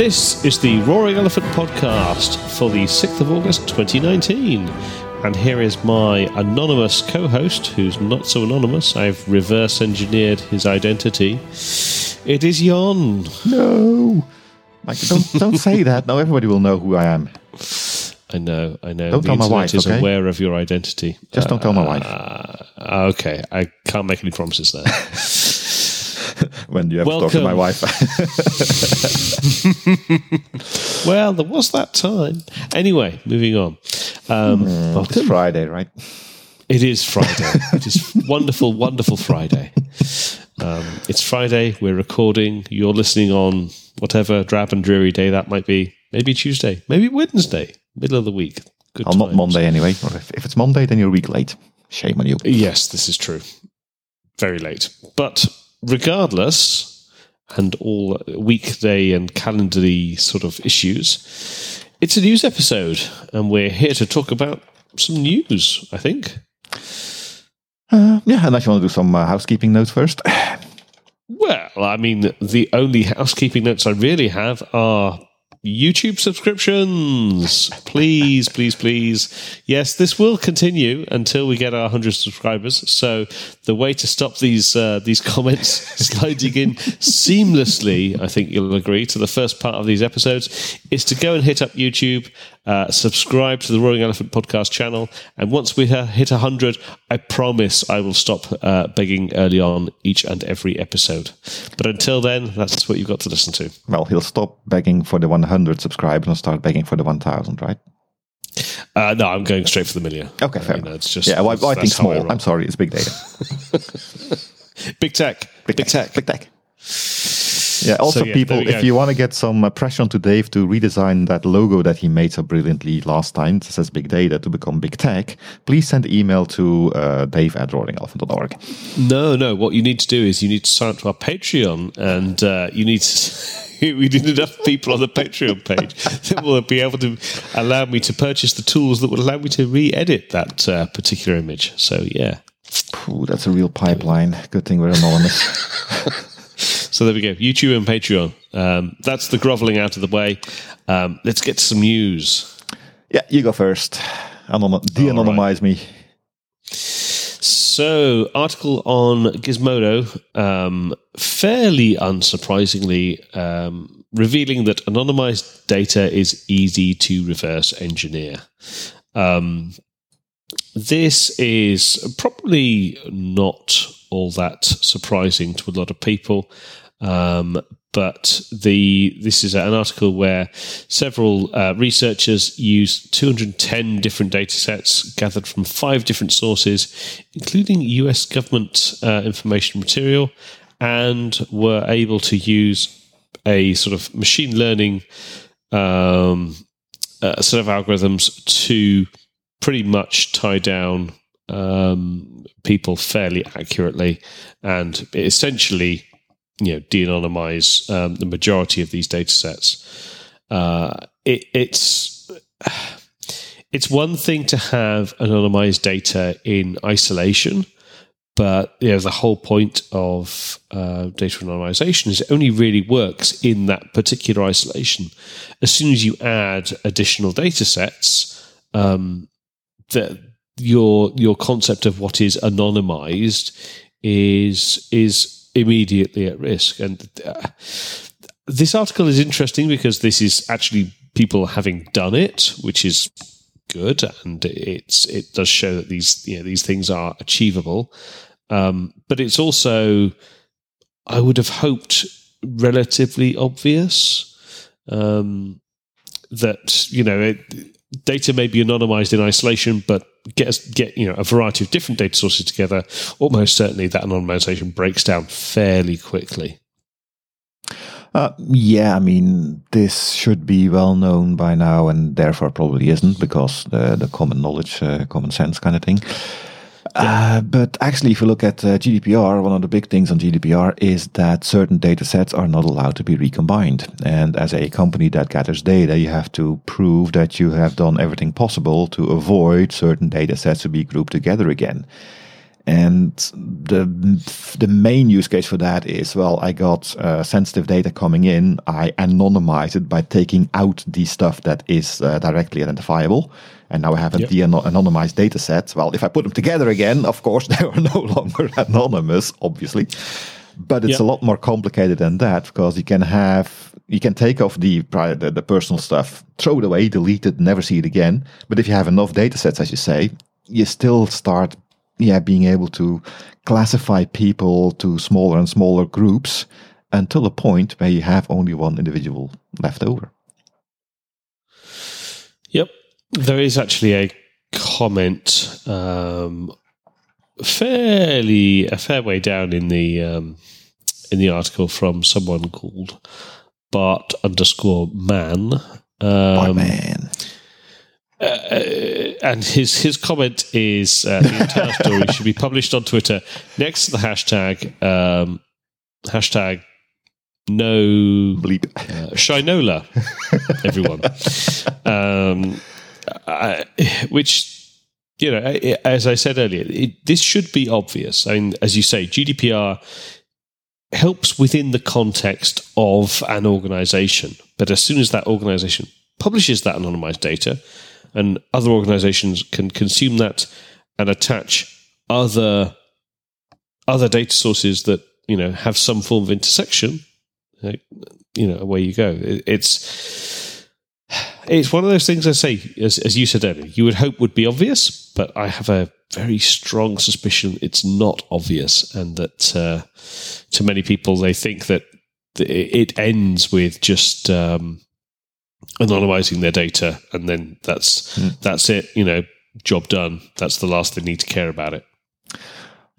This is the Roaring Elephant podcast for the 6th of August 2019. And here is my anonymous co host, who's not so anonymous. I've reverse engineered his identity. It is Jon. No. Mike, don't, don't say that. Now everybody will know who I am. I know, I know. Don't the tell my wife, is okay? aware of your identity. Just don't tell my wife. Uh, okay, I can't make any promises there. When you have to talk to my wife. well, there was that time. Anyway, moving on. Um, it's Friday, right? It is Friday. it is wonderful, wonderful Friday. Um, it's Friday. We're recording. You're listening on whatever drab and dreary day that might be. Maybe Tuesday. Maybe Wednesday. Middle of the week. Good Well, not. Monday anyway. Or if, if it's Monday, then you're a week late. Shame on you. Yes, this is true. Very late. But regardless, and all weekday and calendarly sort of issues, it's a news episode, and we're here to talk about some news, I think. Uh, yeah, unless you want to do some uh, housekeeping notes first. Well, I mean, the only housekeeping notes I really have are YouTube subscriptions. Please, please, please. Yes, this will continue until we get our 100 subscribers. So the way to stop these uh, these comments sliding in seamlessly, I think you'll agree, to the first part of these episodes is to go and hit up YouTube, uh, subscribe to the Roaring Elephant podcast channel, and once we ha- hit 100, I promise I will stop uh, begging early on each and every episode. But until then, that's what you've got to listen to. Well, he'll stop begging for the 100 subscribers and start begging for the 1,000, right? Uh, no, I'm going straight for the million. Okay, fair You know, enough. it's just Yeah, well, I, I think small. I'm sorry, it's big data. Big tech. Big, tech. Big tech. Yeah, also, yeah, people, if go. you want to get some uh, pressure onto Dave to redesign that logo that he made so brilliantly last time, it says Big Data to become Big Tech, please send email to uh, dave at roaringelephant.org. No, no. What you need to do is you need to sign up to our Patreon, and uh, you need to. we need enough people on the Patreon page that will be able to allow me to purchase the tools that will allow me to re-edit that uh, particular image. So yeah. Ooh, that's a real pipeline. Good thing we're anonymous. So there we go. YouTube and Patreon. Um, that's the groveling out of the way. Um, let's get some news. yeah, you go first. Anon- de-anonymize me. So, article on Gizmodo, um, fairly unsurprisingly, um, revealing that anonymized data is easy to reverse engineer. Um, this is probably not all that surprising to a lot of people. Um, but the this is an article where several uh, researchers used 210 different data sets gathered from five different sources, including US government uh, information material, and were able to use a sort of machine learning um, uh, set of algorithms to pretty much tie down um, people fairly accurately and essentially you know de-anonymize um, the majority of these data sets uh, it, it's it's one thing to have anonymized data in isolation but you know, the whole point of uh, data anonymization is it only really works in that particular isolation. As soon as you add additional data sets, um, that your your concept of what is anonymized is is immediately at risk. And uh, this article is interesting because this is actually people having done it, which is good, and it's it does show that these you know these things are achievable. Um, but it's also, I would have hoped, relatively obvious um, that you know it, data may be anonymized in isolation, but get get you know a variety of different data sources together. Almost certainly, that anonymization breaks down fairly quickly. Uh, yeah, I mean, this should be well known by now, and therefore probably isn't because the the common knowledge, uh, common sense kind of thing. Uh, but actually, if you look at uh, GDPR, one of the big things on GDPR is that certain data sets are not allowed to be recombined. And as a company that gathers data, you have to prove that you have done everything possible to avoid certain data sets to be grouped together again. And the the main use case for that is well, I got uh, sensitive data coming in. I anonymize it by taking out the stuff that is uh, directly identifiable, and now I have a yep. anonymized data set. Well, if I put them together again, of course they are no longer anonymous, obviously. But it's yep. a lot more complicated than that because you can have you can take off the, the, the personal stuff, throw it away, delete it, never see it again. But if you have enough data sets, as you say, you still start yeah being able to classify people to smaller and smaller groups until a point where you have only one individual left over. Yep, there is actually a comment um, fairly a fair way down in the um, in the article from someone called Bart underscore man. Um, man. Uh, and his his comment is uh, the entire story should be published on Twitter next to the hashtag um, hashtag no bleep uh, shinola everyone um, Which you know as I said earlier it, this should be obvious. I mean as you say GDPR helps within the context of an organization. But as soon as that organization publishes that anonymized data and other organizations can consume that and attach other other data sources that you know have some form of intersection you know away you go. It's it's one of those things i say as, as you said earlier you would hope would be obvious but i have a very strong suspicion it's not obvious and that uh, to many people they think that it ends with just um, anonymizing their data, and then that's mm. that's it. You know, job done. That's the last they need to care about it.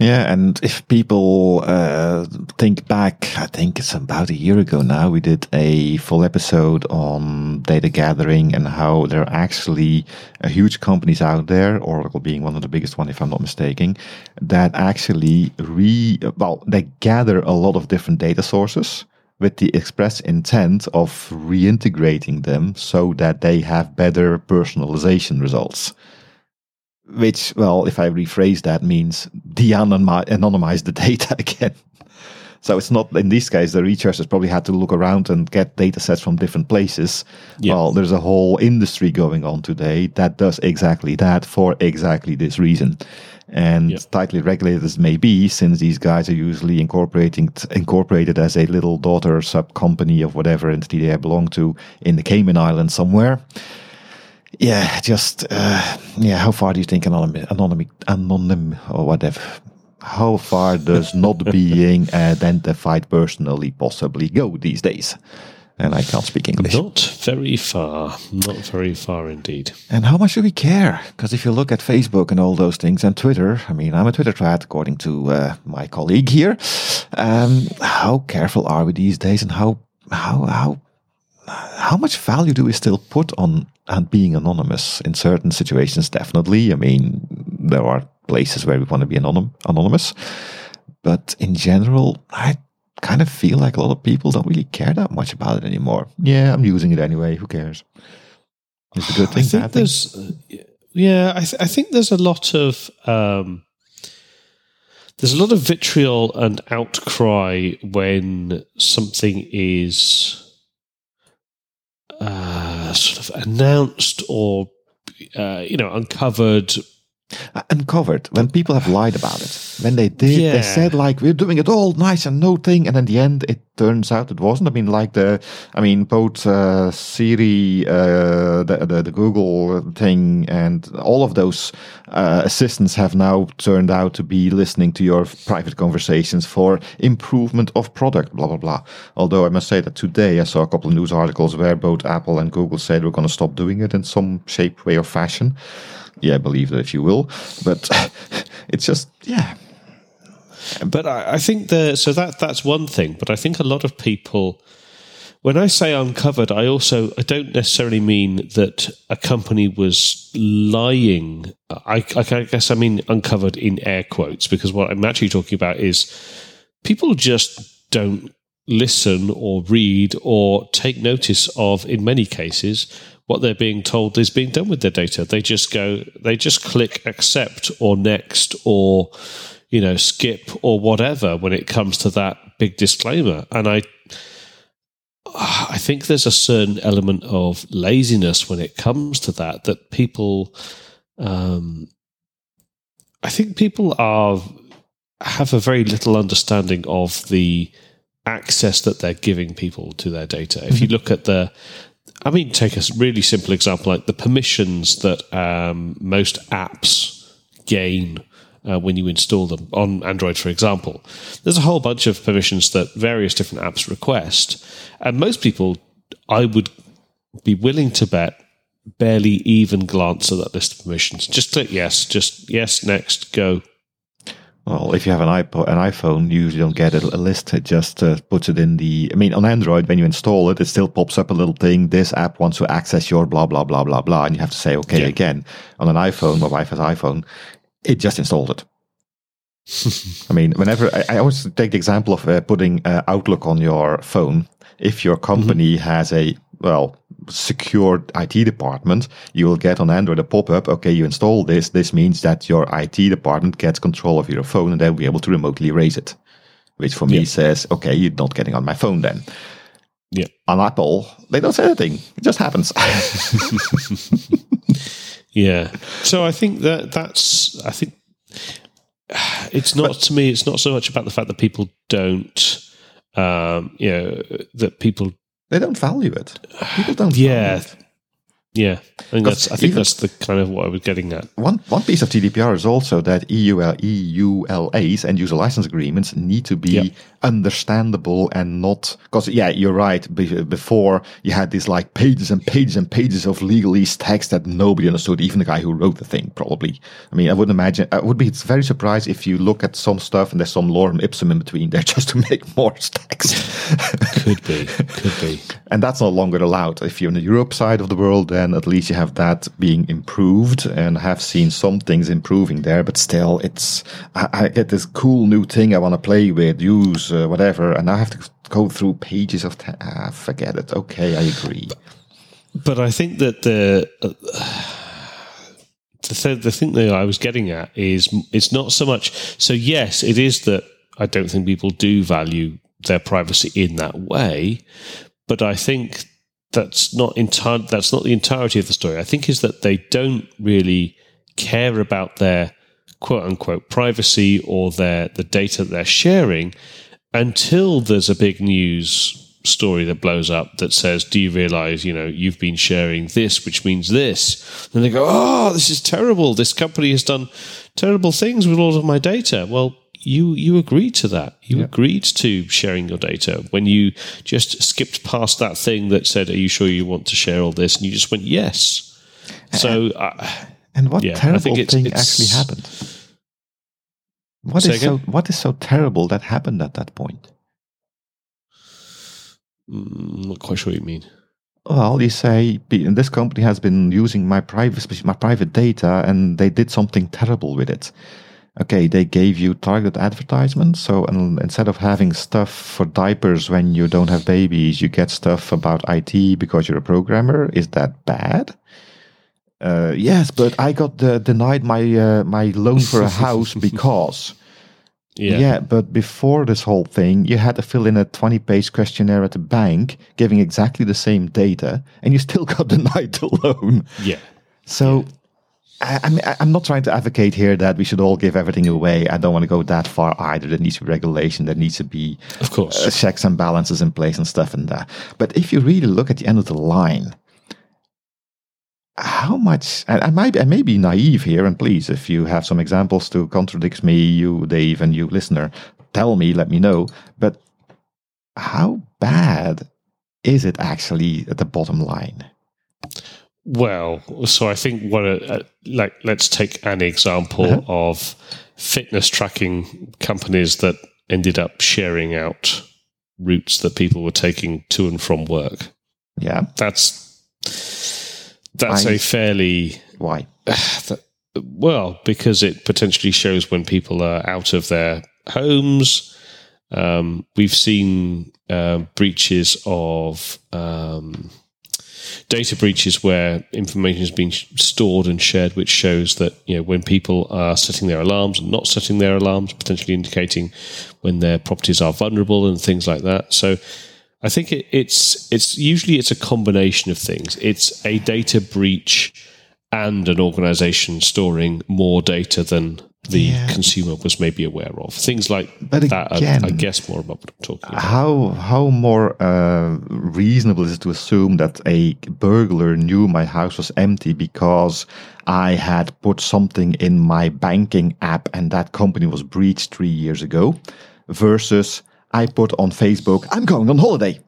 Yeah, and if people uh, think back, I think it's about a year ago now, we did a full episode on data gathering and how there are actually huge companies out there, Oracle being one of the biggest one, if I'm not mistaken, that actually re well they gather a lot of different data sources with the express intent of reintegrating them so that they have better personalization results. Which, well, if I rephrase that, means de anonymize the data again. So it's not in this case the researchers probably had to look around and get data sets from different places. Yeah. Well, there's a whole industry going on today that does exactly that for exactly this reason and yep. tightly regulated as may be, since these guys are usually incorporating incorporated as a little daughter sub company of whatever entity they belong to in the Cayman Islands somewhere. Yeah, just uh, yeah. How far do you think anonym, anonym, anonym or whatever? How far does not being identified personally possibly go these days? and I can't speak English. Not very far. Not very far indeed. And how much do we care? Because if you look at Facebook and all those things and Twitter, I mean, I'm a Twitter twat, according to uh, my colleague here. Um, how careful are we these days, and how how how how much value do we still put on on being anonymous in certain situations? Definitely. I mean, there are places where we want to be anonym, anonymous, but in general, I kind of feel like a lot of people don't really care that much about it anymore. Yeah, I'm using it anyway. Who cares? It's a good thing. I think there's, uh, yeah, I, th- I, think there's a lot of um, there's a lot of vitriol and outcry when something is uh, sort of announced or uh, you know uncovered uncovered when people have lied about it. When they did, yeah. they said like we're doing it all nice and no thing, and in the end, it turns out it wasn't. I mean, like the, I mean, both uh, Siri, uh, the, the, the Google thing, and all of those uh, assistants have now turned out to be listening to your private conversations for improvement of product. Blah blah blah. Although I must say that today I saw a couple of news articles where both Apple and Google said we're going to stop doing it in some shape, way, or fashion yeah, I believe that if you will. But it's just yeah. But I, I think the so that that's one thing. But I think a lot of people, when I say uncovered, I also I don't necessarily mean that a company was lying. I, I guess I mean uncovered in air quotes because what I'm actually talking about is people just don't listen or read or take notice of, in many cases, what they're being told is being done with their data. They just go, they just click accept or next or, you know, skip or whatever when it comes to that big disclaimer. And I, I think there's a certain element of laziness when it comes to that, that people, um, I think people are, have a very little understanding of the access that they're giving people to their data. Mm-hmm. If you look at the, I mean, take a really simple example like the permissions that um, most apps gain uh, when you install them on Android, for example. There's a whole bunch of permissions that various different apps request. And most people, I would be willing to bet, barely even glance at that list of permissions. Just click yes, just yes, next, go. Well, if you have an iPod, an iPhone, you usually don't get a, a list. It just uh, puts it in the. I mean, on Android, when you install it, it still pops up a little thing. This app wants to access your blah blah blah blah blah, and you have to say okay yeah. again. On an iPhone, my wife has iPhone, it just installed it. I mean, whenever I, I, always take the example of uh, putting uh, Outlook on your phone. If your company mm-hmm. has a well secured IT department, you will get on Android a pop up. Okay, you install this. This means that your IT department gets control of your phone, and they'll be able to remotely erase it. Which for me says, okay, you're not getting on my phone then. Yeah. On Apple, they don't say anything. It just happens. yeah. So I think that that's I think it's not but, to me. It's not so much about the fact that people don't, um, you know, that people they don't value it. People don't. Yeah, yeah, I think that's. I think that's the kind of what I was getting at. One one piece of GDPR is also that EUL, EULAs and user license agreements need to be yep. understandable and not because yeah, you're right. Before you had these like pages and pages and pages of legalese text that nobody understood, even the guy who wrote the thing probably. I mean, I wouldn't imagine. I would be very surprised if you look at some stuff and there's some lorem ipsum in between there just to make more text. could be, could be, and that's no longer allowed. If you're in the Europe side of the world then at least you have that being improved and have seen some things improving there, but still it's, I, I get this cool new thing I want to play with, use, uh, whatever, and I have to go through pages of, ta- ah, forget it. Okay, I agree. But I think that the, uh, the, th- the thing that I was getting at is it's not so much, so yes, it is that I don't think people do value their privacy in that way, but I think that's not entire that's not the entirety of the story. I think is that they don't really care about their quote unquote privacy or their the data they're sharing until there's a big news story that blows up that says, "Do you realize you know you've been sharing this, which means this?" And they go, "Oh, this is terrible. This company has done terrible things with all of my data." Well, you you agreed to that. You yeah. agreed to sharing your data when you just skipped past that thing that said, "Are you sure you want to share all this?" And you just went, "Yes." So, uh, and what yeah, terrible it's, thing it's, actually happened? What is so what is so terrible that happened at that point? I'm mm, not quite sure what you mean. Well, you say this company has been using my private my private data, and they did something terrible with it okay, they gave you targeted advertisements. So instead of having stuff for diapers when you don't have babies, you get stuff about IT because you're a programmer. Is that bad? Uh, yes, but I got the, denied my uh, my loan for a house because. Yeah. yeah, but before this whole thing, you had to fill in a 20 page questionnaire at the bank giving exactly the same data, and you still got denied the loan. Yeah. So yeah. I, I mean, I'm not trying to advocate here that we should all give everything away. I don't want to go that far either. There needs to be regulation. There needs to be, of course, uh, checks and balances in place and stuff and that. But if you really look at the end of the line, how much? And I might, I may be naive here, and please, if you have some examples to contradict me, you, Dave, and you, listener, tell me. Let me know. But how bad is it actually at the bottom line? Well, so I think what, uh, like, let's take an example uh-huh. of fitness tracking companies that ended up sharing out routes that people were taking to and from work. Yeah, that's that's I, a fairly why. well, because it potentially shows when people are out of their homes. Um, we've seen uh, breaches of um, data breaches where information has been stored and shared, which shows that you know when people are setting their alarms and not setting their alarms, potentially indicating when their properties are vulnerable and things like that. So. I think it, it's it's usually it's a combination of things. It's a data breach and an organization storing more data than the yeah. consumer was maybe aware of. Things like but that, again, I, I, guess more about what I'm talking about. How, how more uh, reasonable is it to assume that a burglar knew my house was empty because I had put something in my banking app and that company was breached three years ago versus I put on Facebook, I'm going on holiday.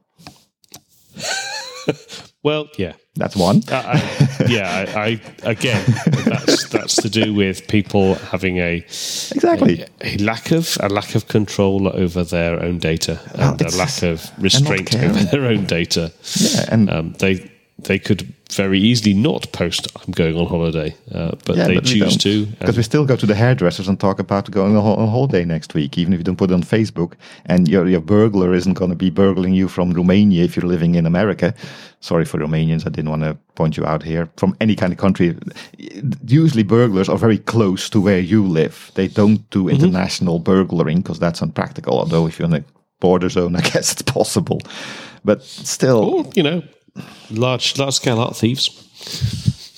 well, yeah. That's one. Uh, I, yeah, I, I, again, that's that's to do with people having a exactly a, a, lack of a lack of control over their own data and a lack of restraint over their own data. Yeah, and um, they they could very easily not post I'm going on holiday, uh, but yeah, they but choose to. Because we still go to the hairdressers and talk about going on holiday next week, even if you don't put it on Facebook. And your, your burglar isn't going to be burgling you from Romania if you're living in America. Sorry for Romanians, I didn't want to point you out here. From any kind of country, usually burglars are very close to where you live. They don't do mm-hmm. international mm-hmm. burglaring because that's unpractical. Although if you're in a border zone, I guess it's possible. But still, you know, large large scale art thieves.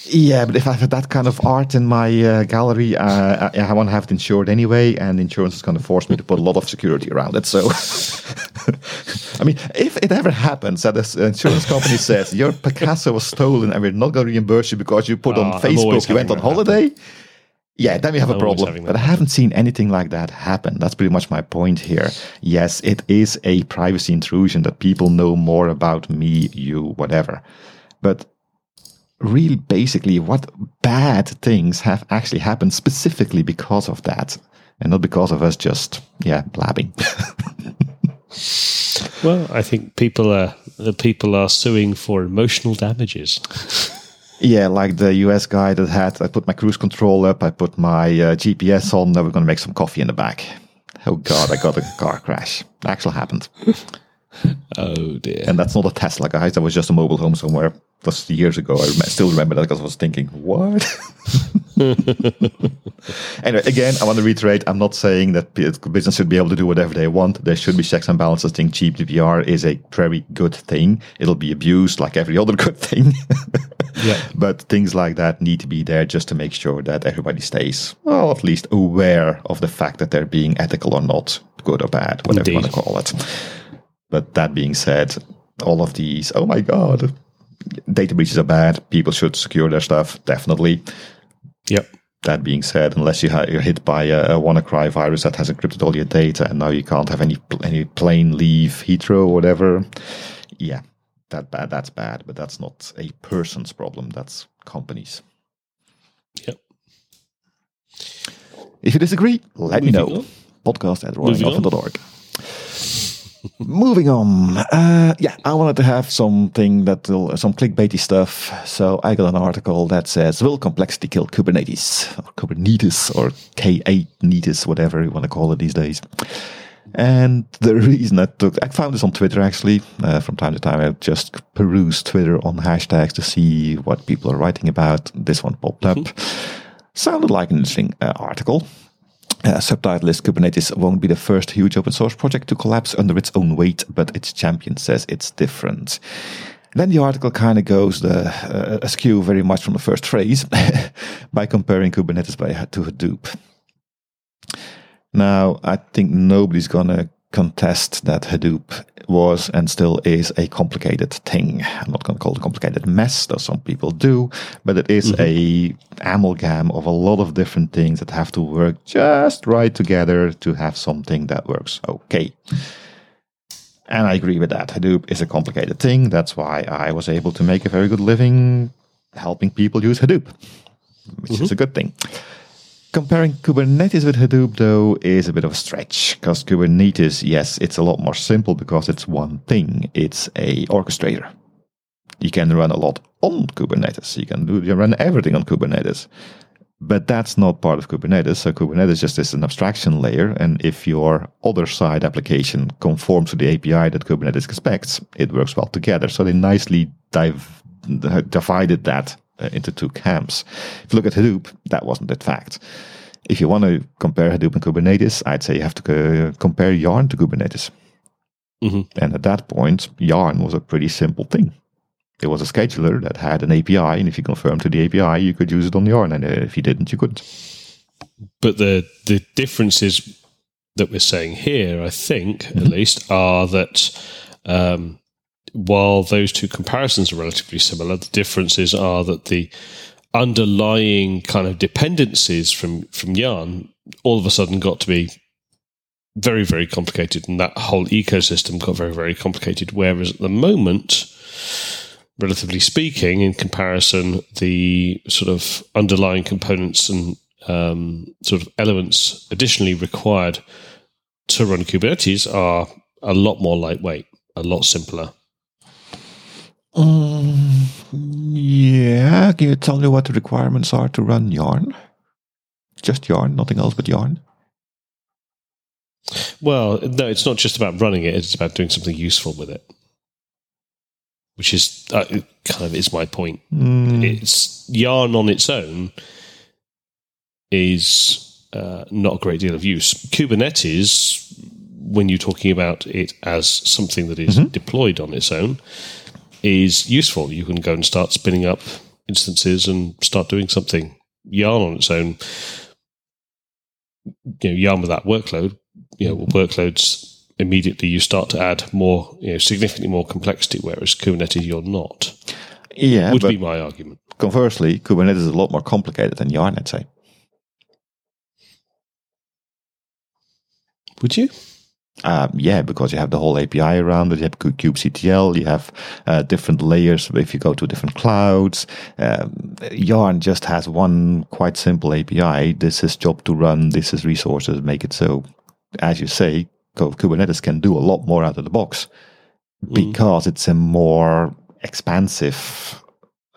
Yeah, but if I have that kind of art in my uh, gallery, uh, I, I, want to have it insured anyway, and insurance is going to force me to put a lot of security around it. So, I mean, if it ever happens that an insurance company says your Picasso was stolen and we're not going to reimburse you because you put uh, on ah, Facebook you went on holiday, happen. Yeah, then we have a problem. But I haven't seen anything like that happen. That's pretty much my point here. Yes, it is a privacy intrusion that people know more about me, you, whatever. But really basically what bad things have actually happened specifically because of that and not because of us just yeah blabbing well i think people are the people are suing for emotional damages yeah like the us guy that had i put my cruise control up i put my uh, gps on now we're going to make some coffee in the back. Oh god i got a car crash. Actually happened. Oh dear. And that's not a tesla guys. That was just a mobile home somewhere was years ago. I still remember that because I was thinking, what? anyway, again, I want to reiterate I'm not saying that business should be able to do whatever they want. There should be checks and balances. I think cheap GDPR is a very good thing. It'll be abused like every other good thing. yeah. But things like that need to be there just to make sure that everybody stays, well, at least aware of the fact that they're being ethical or not, good or bad, whatever Indeed. you want to call it. But that being said, all of these, oh my God, data breaches are bad. People should secure their stuff, definitely. Yep. That being said, unless you are hit by a, a WannaCry virus that has encrypted all your data, and now you can't have any any plane leave Heathrow or whatever, yeah, that bad. That's bad, but that's not a person's problem. That's companies. Yep. If you disagree, let Moving me know. On. Podcast at roaringelephant.org. Moving on. Uh, yeah, I wanted to have something that will, some clickbaity stuff. So I got an article that says, Will complexity kill Kubernetes? Or Kubernetes, or K8 Netes, whatever you want to call it these days. And the reason I took, I found this on Twitter actually. Uh, from time to time, I just peruse Twitter on hashtags to see what people are writing about. This one popped up. Mm-hmm. Sounded like an interesting uh, article. Uh, subtitle is Kubernetes won't be the first huge open source project to collapse under its own weight, but its champion says it's different. Then the article kind of goes the, uh, askew very much from the first phrase by comparing Kubernetes by, to Hadoop. Now, I think nobody's going to contest that Hadoop was and still is a complicated thing. I'm not going to call it a complicated mess, though some people do, but it is mm-hmm. a amalgam of a lot of different things that have to work just right together to have something that works okay. And I agree with that. Hadoop is a complicated thing. That's why I was able to make a very good living helping people use Hadoop, which mm-hmm. is a good thing. Comparing Kubernetes with Hadoop, though, is a bit of a stretch because Kubernetes, yes, it's a lot more simple because it's one thing. It's a orchestrator. You can run a lot on Kubernetes. You can do you run everything on Kubernetes. But that's not part of Kubernetes. So Kubernetes just is an abstraction layer. And if your other side application conforms to the API that Kubernetes expects, it works well together. So they nicely dive, divided that uh, into two camps. If you look at Hadoop, that wasn't the fact. If you want to compare Hadoop and Kubernetes, I'd say you have to uh, compare Yarn to Kubernetes. Mm-hmm. And at that point, Yarn was a pretty simple thing. It was a scheduler that had an API, and if you confirmed to the API, you could use it on Yarn, and uh, if you didn't, you couldn't. But the the differences that we're saying here, I think, mm-hmm. at least, are that um, while those two comparisons are relatively similar, the differences are that the underlying kind of dependencies from from Yarn all of a sudden got to be very very complicated, and that whole ecosystem got very very complicated. Whereas at the moment, relatively speaking, in comparison, the sort of underlying components and um, sort of elements additionally required to run Kubernetes are a lot more lightweight, a lot simpler. Um, yeah, can you tell me what the requirements are to run Yarn? Just Yarn, nothing else but Yarn. Well, no, it's not just about running it; it's about doing something useful with it. Which is uh, kind of is my point. Mm. It's Yarn on its own is uh, not a great deal of use. Kubernetes, when you're talking about it as something that is mm-hmm. deployed on its own, is useful. You can go and start spinning up instances and start doing something. Yarn on its own, you know, Yarn with that workload, you know, workloads immediately you start to add more, you know, significantly more complexity, whereas Kubernetes you're not. Yeah, would be my argument. Conversely, Kubernetes is a lot more complicated than Yarn, I'd say. Would you? Um, yeah, because you have the whole API around it. You have kubectl. You have uh, different layers if you go to different clouds. Um, Yarn just has one quite simple API. This is job to run. This is resources. Make it so. As you say, Kubernetes can do a lot more out of the box mm. because it's a more expansive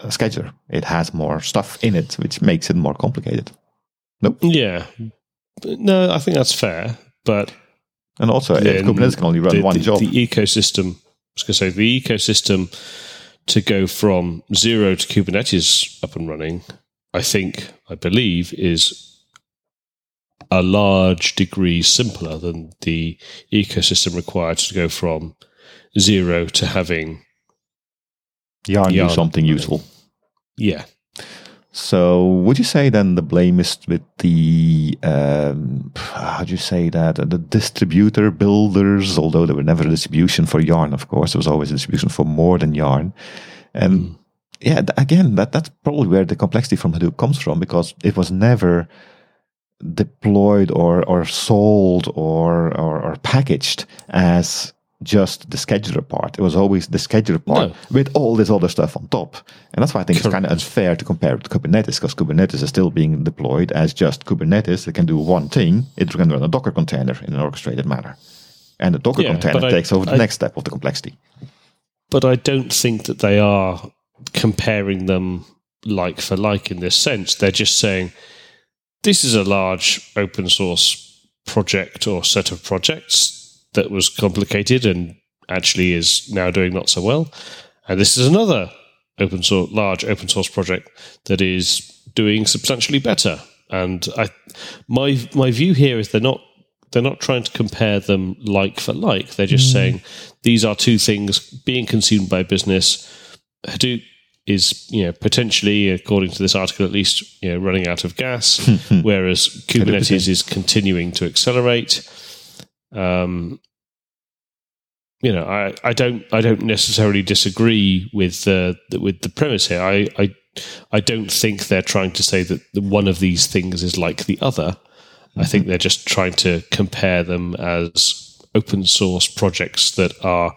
uh, scheduler. It has more stuff in it, which makes it more complicated. Nope. Yeah. No, I think that's fair, but and also, Kubernetes can only run the, one the, job. The ecosystem, I was going to say, the ecosystem to go from zero to Kubernetes up and running, I think, I believe, is a large degree simpler than the ecosystem required to go from zero to having Yarn, Yarn do something useful. Yeah. So, would you say then the blame is with the um, do you say that the distributor builders? Although there were never a distribution for yarn, of course, there was always a distribution for more than yarn. And mm. yeah, again, that that's probably where the complexity from Hadoop comes from because it was never deployed or or sold or or, or packaged as just the scheduler part. It was always the scheduler part no. with all this other stuff on top. And that's why I think Correct. it's kind of unfair to compare it to Kubernetes because Kubernetes is still being deployed as just Kubernetes that can do one thing. It can run a Docker container in an orchestrated manner. And the Docker yeah, container takes I, over the I, next step of the complexity. But I don't think that they are comparing them like for like in this sense. They're just saying this is a large open source project or set of projects that was complicated and actually is now doing not so well. And this is another open source, large open source project that is doing substantially better. And I, my my view here is they're not they're not trying to compare them like for like. They're just mm. saying these are two things being consumed by business. Hadoop is you know potentially, according to this article at least, you know running out of gas, whereas Kubernetes is continuing to accelerate. Um, you know, I, I don't I don't necessarily disagree with the with the premise here. I, I I don't think they're trying to say that one of these things is like the other. Mm-hmm. I think mm-hmm. they're just trying to compare them as open source projects that are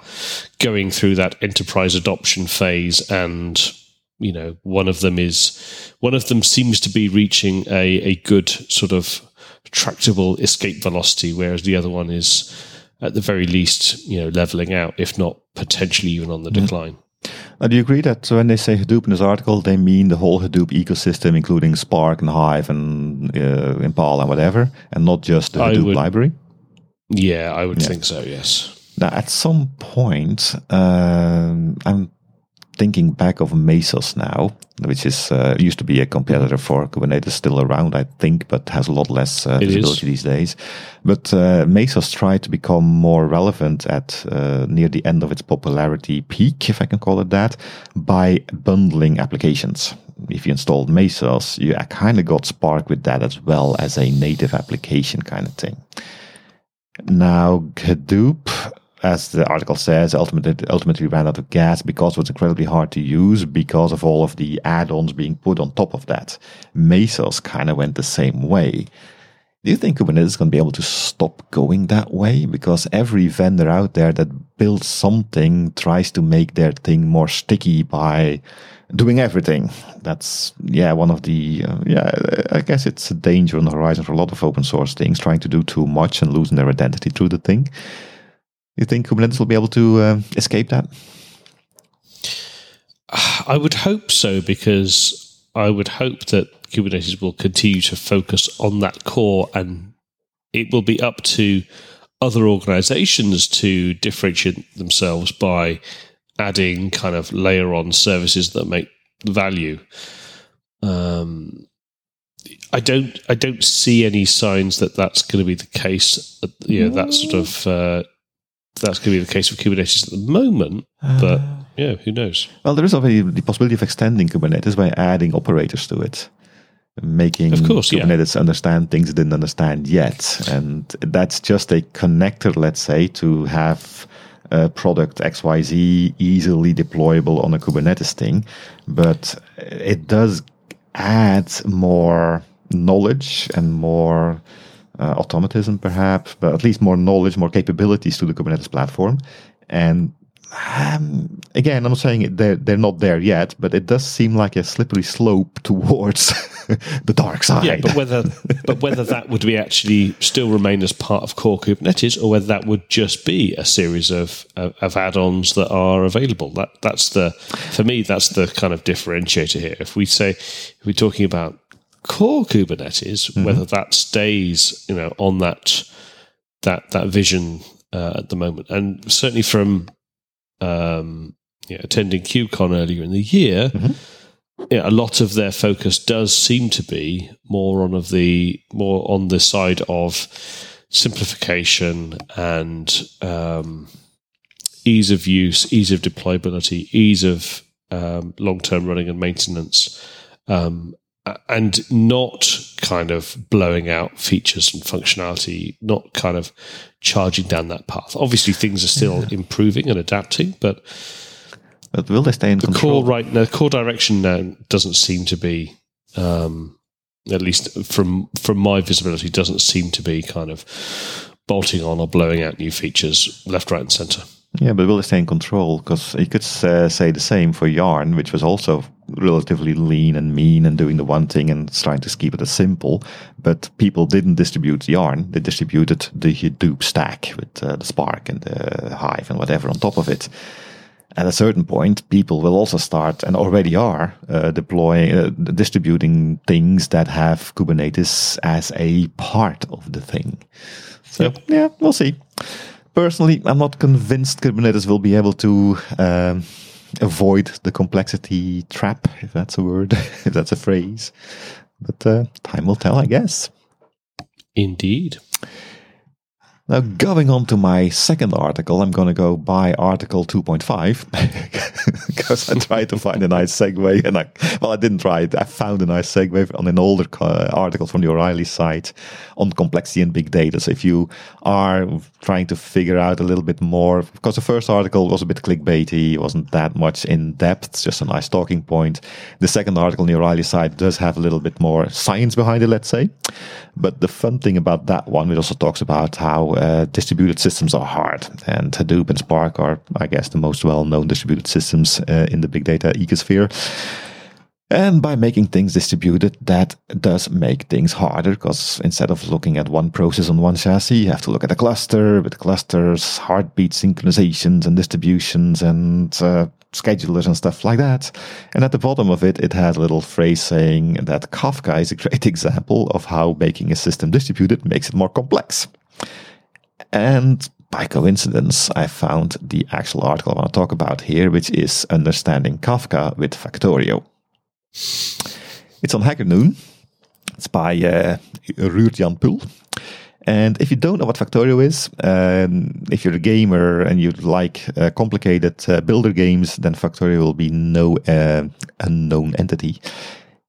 going through that enterprise adoption phase and you know one of them is one of them seems to be reaching a, a good sort of tractable escape velocity whereas the other one is at the very least, you know, leveling out, if not potentially even on the mm. decline. Do you agree that when they say Hadoop in this article, they mean the whole Hadoop ecosystem, including Spark and Hive and uh, Impala and whatever, and not just the Hadoop would- library? Yeah, I would Yeah. think so. Yes. Now, at some point, um, I'm thinking back of Mesos now, which is uh, used to be a competitor for Kubernetes, still around, I think, but has a lot less uh, visibility these days. But uh, Mesos tried to become more relevant at uh, near the end of its popularity peak, if I can call it that, by bundling applications. If you installed Mesos, you kind of got Spark with that as well as a native application kind of thing. Now, Hadoop, as the article says, ultimately, ultimately ran out of gas because it was incredibly hard to use because of all of the add-ons being put on top of that. Mesos kind of went the same way. Do you think Kubernetes is going to be able to stop going that way? Because every vendor out there that builds something tries to make their thing more sticky by doing everything. That's, yeah, one of the, uh, yeah, I guess it's a danger on the horizon for a lot of open source things, trying to do too much and losing their identity through the thing. You think Kubernetes will be able to uh, escape that? I would hope so because I would hope that Kubernetes will continue to focus on that core and it will be up to other organizations to differentiate themselves by adding kind of layer on services that make value. Um, I don't. I don't see any signs that that's going to be the case. uh, You know, that sort of uh, that's going to be the case with Kubernetes at the moment. But ah. yeah, who knows? Well, there is already the possibility of extending Kubernetes by adding operators to it, making Of course, yeah. Kubernetes understand things it didn't understand yet. And that's just a connector, let's say, to have a product XYZ easily deployable on a Kubernetes thing. But it does add more knowledge and more uh, automatism, perhaps, but at least more knowledge, more capabilities to the Kubernetes platform. And um, again, I'm not saying they're they're not there yet, but it does seem like a slippery slope towards the dark side. Yeah, but whether but whether that would be actually still remain as part of core Kubernetes, or whether that would just be a series of of, of add-ons that are available. That that's the for me that's the kind of differentiator here. If we say if we're talking about core Kubernetes, whether that stays you know on that that that vision uh, at the moment, and certainly from um, yeah, attending KubeCon earlier in the year yeah, a lot of their focus does seem to be more on of the more on the side of simplification and um, ease of use, ease of deployability, ease of um, long-term running and maintenance, um, and not kind of blowing out features and functionality, not kind of charging down that path. Obviously, things are still improving and adapting, but But will they stay in the control? core right the core direction now doesn't seem to be um at least from from my visibility doesn't seem to be kind of bolting on or blowing out new features left right and center Yeah, but will they stay in control? Because you could uh, say the same for Yarn, which was also relatively lean and mean and doing the one thing and trying to keep it as simple. But people didn't distribute Yarn; they distributed the Hadoop stack with uh, the Spark and the Hive and whatever on top of it. At a certain point, people will also start and already are uh, deploying, uh, distributing things that have Kubernetes as a part of the thing. So Yep. yeah, we'll see. Personally, I'm not convinced Kubernetes will be able to um, avoid the complexity trap, if that's a word, if that's a phrase. But uh, time will tell, I guess. indeed Now, going on to my second article, I'm going to go by article 2.5 because I tried to find a nice segue. And I, well, I didn't try it. I found a nice segue on an older uh, article from the O'Reilly site on complexity and big data. So if you are trying to figure out a little bit more, because the first article was a bit clickbaity, it wasn't that much in depth, just a nice talking point. The second article on the O'Reilly site does have a little bit more science behind it, let's say. But the fun thing about that one, it also talks about how uh, distributed systems are hard. And Hadoop and Spark are, I guess, the most well known distributed systems uh, in the big data ecosphere. And by making things distributed, that does make things harder because instead of looking at one process on one chassis, you have to look at a cluster with clusters, heartbeat synchronizations and distributions and uh, schedulers and stuff like that. And at the bottom of it, it has a little phrase saying that Kafka is a great example of how making a system distributed makes it more complex. And by coincidence, I found the actual article I want to talk about here, which is Understanding Kafka with Factorio. It's on Hacker Noon. It's by uh, Ruud-Jan Pul. And if you don't know what Factorio is, um, if you're a gamer and you like uh, complicated uh, builder games, then Factorio will be no uh, unknown entity.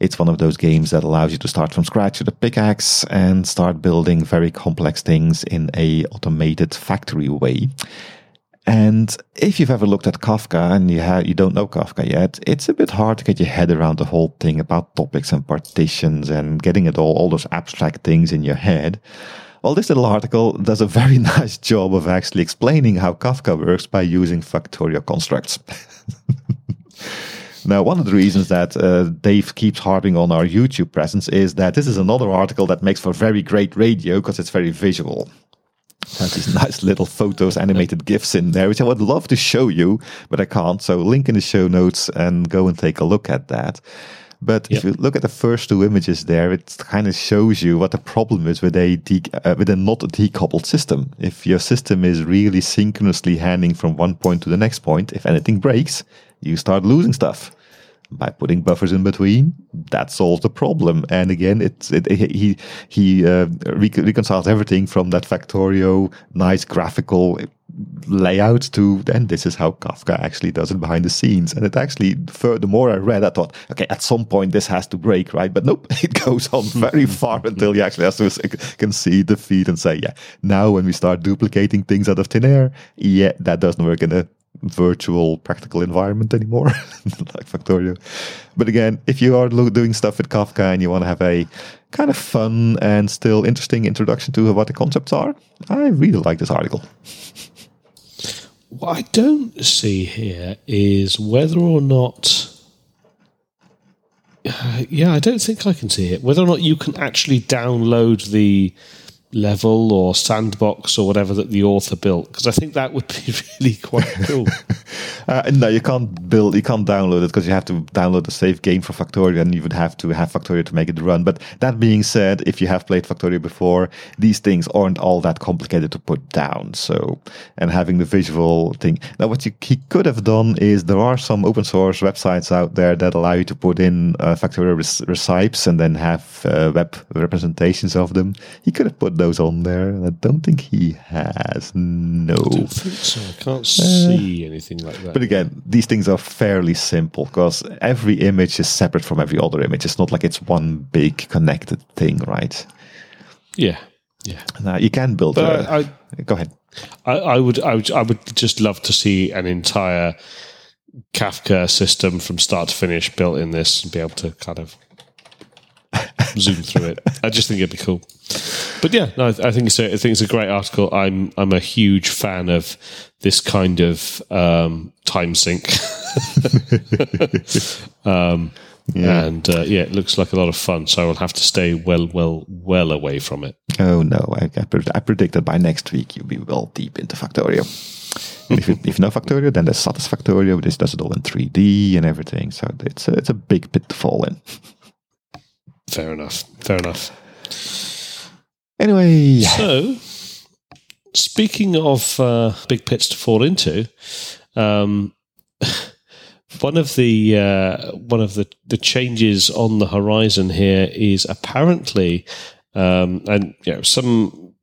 It's one of those games that allows you to start from scratch with a pickaxe and start building very complex things in a automated factory way. And if you've ever looked at Kafka and you ha- you don't know Kafka yet, it's a bit hard to get your head around the whole thing about topics and partitions and getting it all all those abstract things in your head. Well, this little article does a very nice job of actually explaining how Kafka works by using Factorio constructs. now, one of the reasons that uh, Dave keeps harping on our YouTube presence is that this is another article that makes for very great radio because it's very visual. It has these nice little photos, animated GIFs in there, which I would love to show you, but I can't. So, link in the show notes and go and take a look at that. But yep. if you look at the first two images there, it kind of shows you what the problem is with a de- uh, with a not decoupled system. If your system is really synchronously handing from one point to the next point, if anything breaks, you start losing stuff. By putting buffers in between, that solves the problem. And again, it's it, he he uh, reconciles everything from that Factorio nice graphical layout to then this is how Kafka actually does it behind the scenes. And it actually, the more I read, I thought, okay, at some point this has to break, right? But nope, it goes on very far until you actually have to can see the feed and say, yeah, now when we start duplicating things out of thin air, yeah, that doesn't work in a virtual practical environment anymore, like Factorio. But again, if you are doing stuff with Kafka and you want to have a kind of fun and still interesting introduction to what the concepts are, I really like this article. What I don't see here is whether or not. Uh, yeah, I don't think I can see it. Whether or not you can actually download the level or sandbox or whatever that the author built because I think that would be really quite cool. uh, no, you can't build, you can't download it because you have to download a save game for Factorio and you would have to have Factorio to make it run. But that being said, if you have played Factorio before, these things aren't all that complicated to put down. So, and having the visual thing. Now, what you, he could have done is there are some open source websites out there that allow you to put in uh, Factorio recipes and then have uh, web representations of them. He could have put those on there. I don't think he has. No, I so. I can't see uh, anything like that. But again, these things are fairly simple because every image is separate from every other image. It's not like it's one big connected thing, right? Yeah, yeah. Now you can build. But a, I, I, go ahead. I, I would, I would, I would just love to see an entire Kafka system from start to finish built in this and be able to kind of zoom through it. I just think it'd be cool. But yeah, no, I think it's a, I think it's a great article. I'm I'm a huge fan of this kind of um, time sink. um, yeah. And uh, yeah, it looks like a lot of fun. So I will have to stay well, well, well away from it. Oh no! I, I, I predict that by next week you'll be well deep into Factorio. if, you, if you know Factorio, then there's Satisfactorio. This does it all in 3D and everything. So it's a, it's a big pit to fall in. Fair enough. Fair enough. Anyway. So, speaking of uh, big pits to fall into, um, one of the uh, one of the, the changes on the horizon here is apparently, um, and you know, some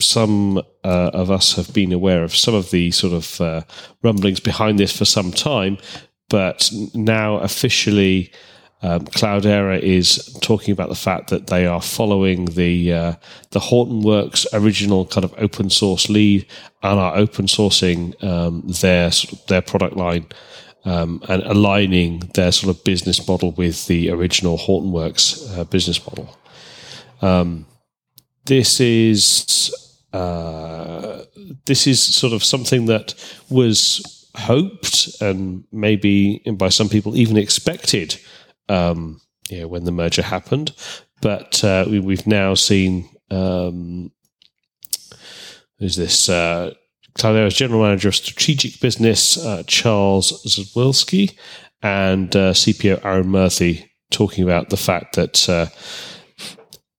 some uh, of us have been aware of some of the sort of uh, rumblings behind this for some time, but now officially um, Cloudera is talking about the fact that they are following the uh, the Hortonworks original kind of open source lead and are open sourcing um, their their product line um, and aligning their sort of business model with the original Hortonworks uh, business model. Um, this is uh, this is sort of something that was hoped and maybe by some people even expected um, yeah, when the merger happened. But uh, we, have now seen um, who's this uh, Cloudera's general manager of strategic business, uh, Charles Zedlewski, and uh, CPO Arun Murthy talking about the fact that uh,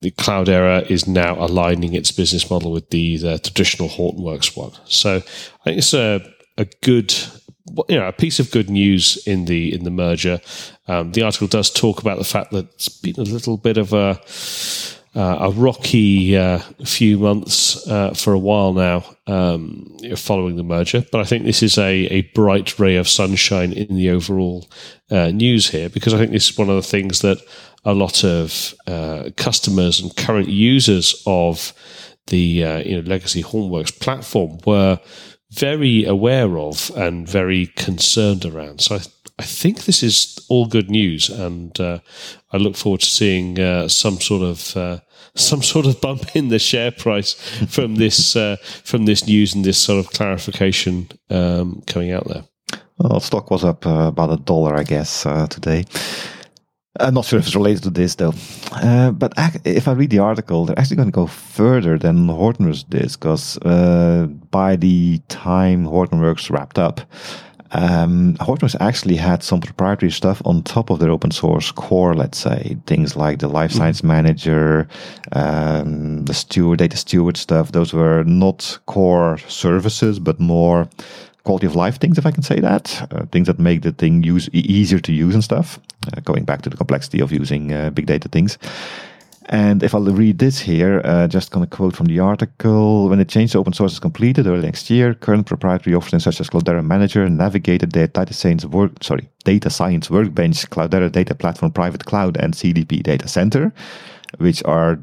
the Cloudera is now aligning its business model with the, the traditional Hortonworks one. So I think it's a, a good you know a piece of good news in the in the merger. Um, the article does talk about the fact that it's been a little bit of a uh, a rocky uh, few months uh, for a while now um, following the merger. But I think this is a, a bright ray of sunshine in the overall uh, news here because I think this is one of the things that a lot of uh, customers and current users of the uh, you know legacy Hortonworks platform were very aware of and very concerned around. So I, I think this is all good news, and uh, I look forward to seeing uh, some sort of uh, some sort of bump in the share price from this uh, from this news and this sort of clarification um, coming out there. Well, stock was up uh, about a dollar, I guess, uh, today. I'm not sure if it's related to this though. Uh, but if I read the article, they're actually going to go further than Hortonworks did because uh, by the time Hortonworks wrapped up, um, Hortonworks actually had some proprietary stuff on top of their open source core, let's say. Things like the Lifecycle mm-hmm. Manager, um, the steward, data steward stuff. Those were not core services, but more quality of life things, if I can say that. Uh, things that make the thing use easier to use and stuff. Uh, going back to the complexity of using uh, big data things. And if I'll read this here, uh, just going to quote from the article, when the change to open source is completed early next year, current proprietary offerings such as Cloudera Manager, Navigator, Data Science Work, sorry, Data Science Workbench, Cloudera Data Platform Private Cloud, and CDP Data Center, which are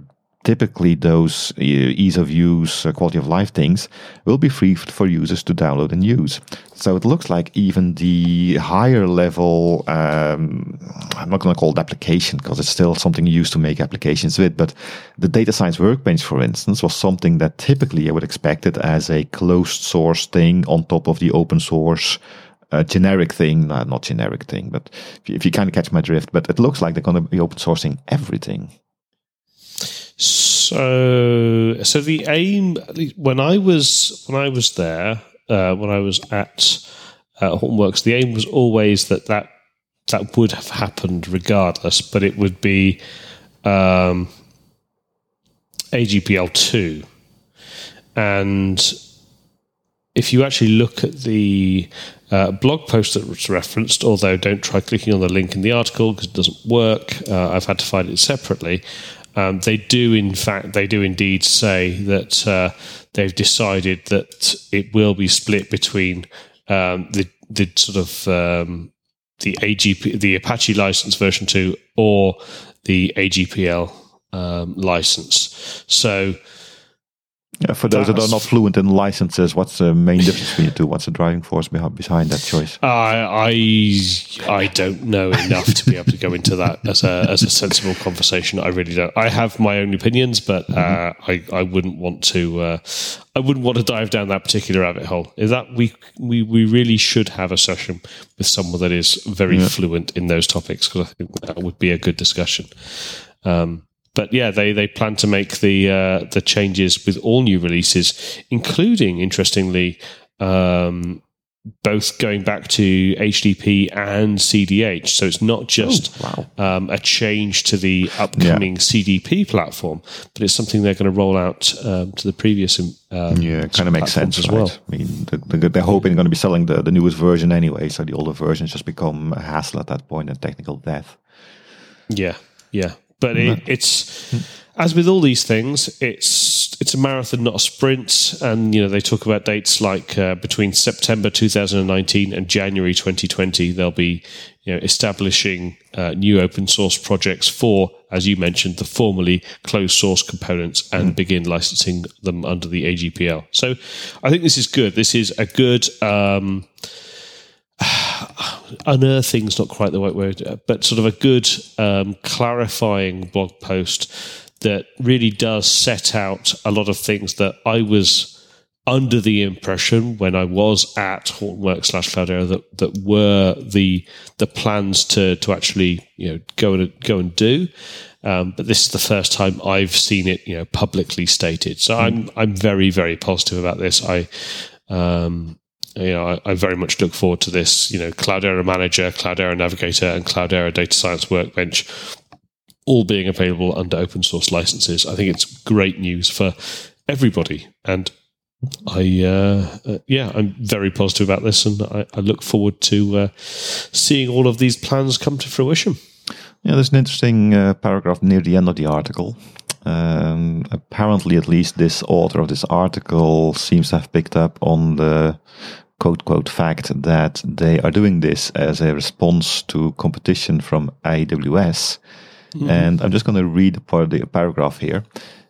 typically those uh, ease of use, uh, quality of life things will be free for users to download and use. So it looks like even the higher level, um, I'm not going to call it application because it's still something you use to make applications with, but the data science workbench, for instance, was something that typically I would expect it as a closed source thing on top of the open source uh, generic thing, not generic thing, but if you kind of catch my drift, but it looks like they're going to be open sourcing everything. So, so the aim when I was when I was there, uh, when I was at uh, Hortonworks, the aim was always that that that would have happened regardless, but it would be um, AGPL two, and if you actually look at the uh, blog post that was referenced, although don't try clicking on the link in the article because it doesn't work. Uh, I've had to find it separately. Um, they do, in fact, they do indeed say that uh, they've decided that it will be split between um, the the sort of um, the AGP, the Apache license version two, or the AGPL um, license. So yeah, for those that are not fluent in licenses, what's the main difference between the two? What's the driving force behind that choice? I I, I don't know enough to be able to go into that as a as a sensible conversation. I really don't. I have my own opinions, but uh, mm-hmm. I I wouldn't want to uh, I wouldn't want to dive down that particular rabbit hole. Is that we we we really should have a session with someone that is very yeah. fluent in those topics because I think that would be a good discussion. Um, but yeah, they, they plan to make the uh, the changes with all new releases, including interestingly um, both going back to HDP and CDH. So it's not just oh, wow. um, a change to the upcoming yeah. CDP platform, but it's something they're going to roll out um, to the previous. Um, yeah, it kind of makes sense as right? well. I mean, they're hoping they're going to be selling the, the newest version anyway, so the older versions just become a hassle at that point and technical death. Yeah, yeah. But it, it's as with all these things, it's it's a marathon, not a sprint. And you know they talk about dates like uh, between September 2019 and January 2020. They'll be you know establishing uh, new open source projects for, as you mentioned, the formerly closed source components and mm. begin licensing them under the AGPL. So I think this is good. This is a good. Um, unearthing's not quite the right word, but sort of a good um, clarifying blog post that really does set out a lot of things that I was under the impression when I was at Hortonworks slash Cloudera that that were the the plans to to actually you know go and go and do. Um, but this is the first time I've seen it you know publicly stated. So mm. I'm I'm very very positive about this. I Um, you know, I, I, very much look forward to this. You know, Cloud Cloudera Manager, Cloud Cloudera Navigator, and Cloud Cloudera Data Science Workbench all being available under open source licenses. I think it's great news for everybody, and I uh, uh, yeah, I'm very positive about this, and I, I look forward to uh, seeing all of these plans come to fruition. Yeah, there's an interesting uh, paragraph near the end of the article. Um, apparently, at least this author of this article seems to have picked up on the quote quote fact that they are doing this as a response to competition from AWS. Mm-hmm. And I'm just going to read part of the paragraph here.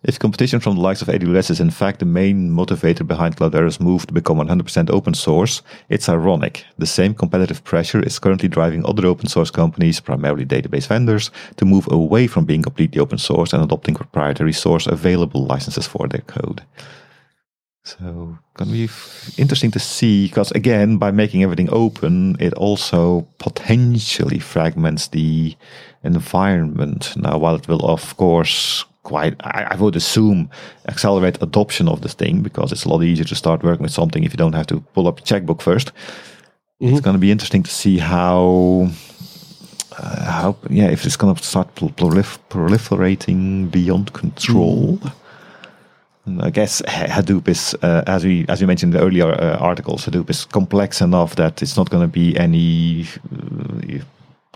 If competition from the likes of AWS is in fact the main motivator behind Cloudera's move to become 100% open source, it's ironic. The same competitive pressure is currently driving other open source companies, primarily database vendors, to move away from being completely open source and adopting proprietary source available licenses for their code. So, gonna be interesting to see because again, by making everything open, it also potentially fragments the environment. Now, while it will, of course, quite, I, I, would assume, accelerate adoption of this thing because it's a lot easier to start working with something if you don't have to pull up your checkbook 1st mm-hmm. It's going to be interesting to see how, uh, how yeah, if it's going to start prolif- proliferating beyond control. Mm. I guess Hadoop is, uh, as we as we mentioned in the earlier uh, articles, Hadoop is complex enough that it's not going to be any uh,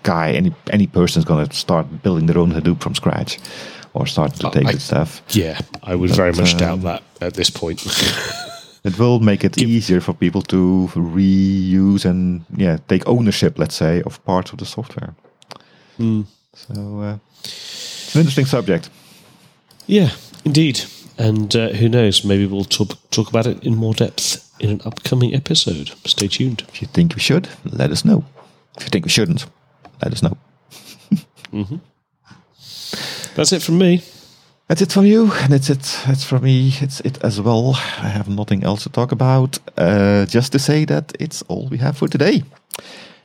guy, any any person is going to start building their own Hadoop from scratch or start to take I, stuff. Yeah, I would but, very much doubt um, that at this point. it will make it easier for people to reuse and yeah take ownership, let's say, of parts of the software. Mm. So uh, it's an interesting subject. Yeah, indeed. And uh, who knows? Maybe we'll talk talk about it in more depth in an upcoming episode. Stay tuned. If you think we should, let us know. If you think we shouldn't, let us know. mm-hmm. That's it from me. That's it from you, and it's it. It's from me. It's it as well. I have nothing else to talk about. Uh, just to say that it's all we have for today.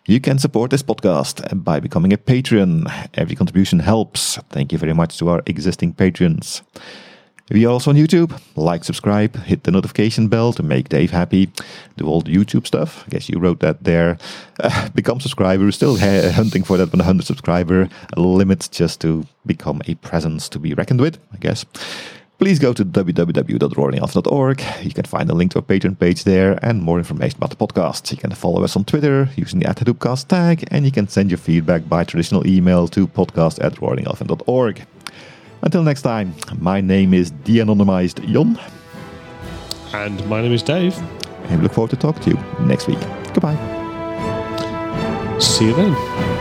You can support this podcast by becoming a patron. Every contribution helps. Thank you very much to our existing patrons. We are also on YouTube. Like, subscribe, hit the notification bell to make Dave happy. Do all the YouTube stuff. I guess you wrote that there. Uh, become subscriber. Still ha- hunting for that 100 subscriber limit just to become a presence to be reckoned with, I guess. Please go to www.roaringelephant.org. You can find a link to our Patreon page there and more information about the podcast. You can follow us on Twitter using the @hadoopcast tag, and you can send your feedback by traditional email to podcast at roaringelephant.org. Until next time, my name is de anonymized Jon. And my name is Dave. And we look forward to talking to you next week. Goodbye. See you then.